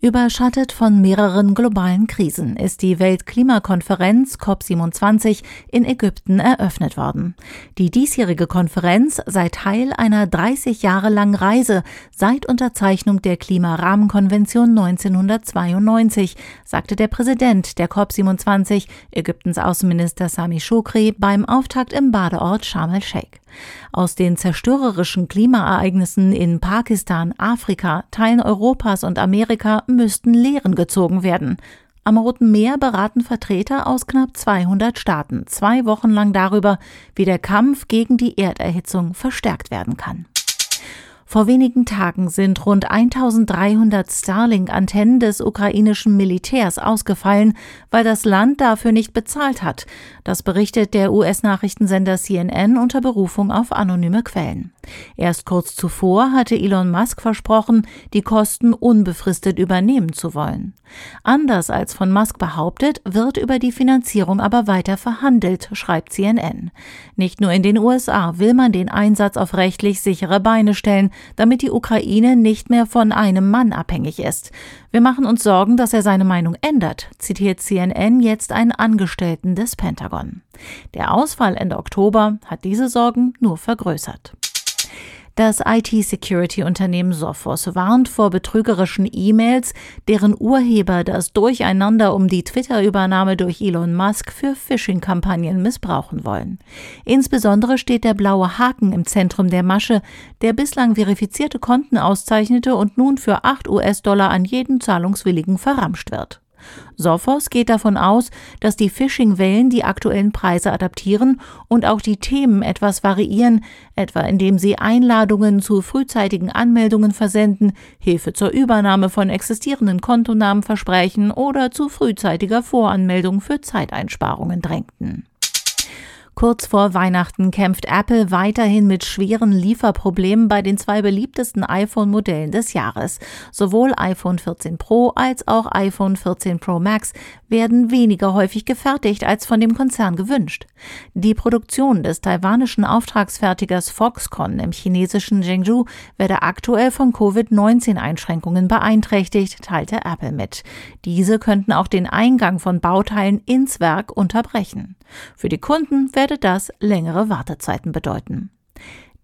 Überschattet von mehreren globalen Krisen ist die Weltklimakonferenz COP27 in Ägypten eröffnet worden. Die diesjährige Konferenz sei Teil einer 30 Jahre langen Reise seit Unterzeichnung der Klimarahmenkonvention 1992, sagte der Präsident der COP27, Ägyptens Außenminister Sami Shukri, beim Auftakt im Badeort Sharm el-Sheikh. Aus den zerstörerischen Klimaereignissen in Pakistan, Afrika, Teilen Europas und Amerika müssten Lehren gezogen werden. Am Roten Meer beraten Vertreter aus knapp 200 Staaten zwei Wochen lang darüber, wie der Kampf gegen die Erderhitzung verstärkt werden kann. Vor wenigen Tagen sind rund 1300 Starlink-Antennen des ukrainischen Militärs ausgefallen, weil das Land dafür nicht bezahlt hat. Das berichtet der US-Nachrichtensender CNN unter Berufung auf anonyme Quellen. Erst kurz zuvor hatte Elon Musk versprochen, die Kosten unbefristet übernehmen zu wollen. Anders als von Musk behauptet, wird über die Finanzierung aber weiter verhandelt, schreibt CNN. Nicht nur in den USA will man den Einsatz auf rechtlich sichere Beine stellen, damit die Ukraine nicht mehr von einem Mann abhängig ist. Wir machen uns Sorgen, dass er seine Meinung ändert, zitiert CNN jetzt einen Angestellten des Pentagon. Der Ausfall Ende Oktober hat diese Sorgen nur vergrößert. Das IT-Security-Unternehmen Sophos warnt vor betrügerischen E-Mails, deren Urheber das Durcheinander um die Twitter-Übernahme durch Elon Musk für Phishing-Kampagnen missbrauchen wollen. Insbesondere steht der blaue Haken im Zentrum der Masche, der bislang verifizierte Konten auszeichnete und nun für 8 US-Dollar an jeden Zahlungswilligen verramscht wird. Sophos geht davon aus, dass die Phishing-Wellen die aktuellen Preise adaptieren und auch die Themen etwas variieren, etwa indem sie Einladungen zu frühzeitigen Anmeldungen versenden, Hilfe zur Übernahme von existierenden Kontonamen versprechen oder zu frühzeitiger Voranmeldung für Zeiteinsparungen drängten. Kurz vor Weihnachten kämpft Apple weiterhin mit schweren Lieferproblemen bei den zwei beliebtesten iPhone-Modellen des Jahres. Sowohl iPhone 14 Pro als auch iPhone 14 Pro Max werden weniger häufig gefertigt als von dem Konzern gewünscht. Die Produktion des taiwanischen Auftragsfertigers Foxconn im chinesischen Zhengzhou werde aktuell von Covid-19-Einschränkungen beeinträchtigt, teilte Apple mit. Diese könnten auch den Eingang von Bauteilen ins Werk unterbrechen. Für die Kunden werde das längere Wartezeiten bedeuten.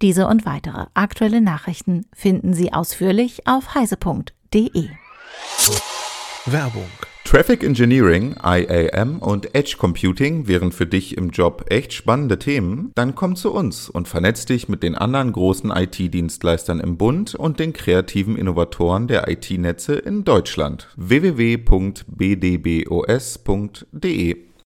Diese und weitere aktuelle Nachrichten finden Sie ausführlich auf heise.de. Werbung. Traffic Engineering, IAM und Edge Computing wären für dich im Job echt spannende Themen? Dann komm zu uns und vernetz dich mit den anderen großen IT-Dienstleistern im Bund und den kreativen Innovatoren der IT-Netze in Deutschland. www.bdbos.de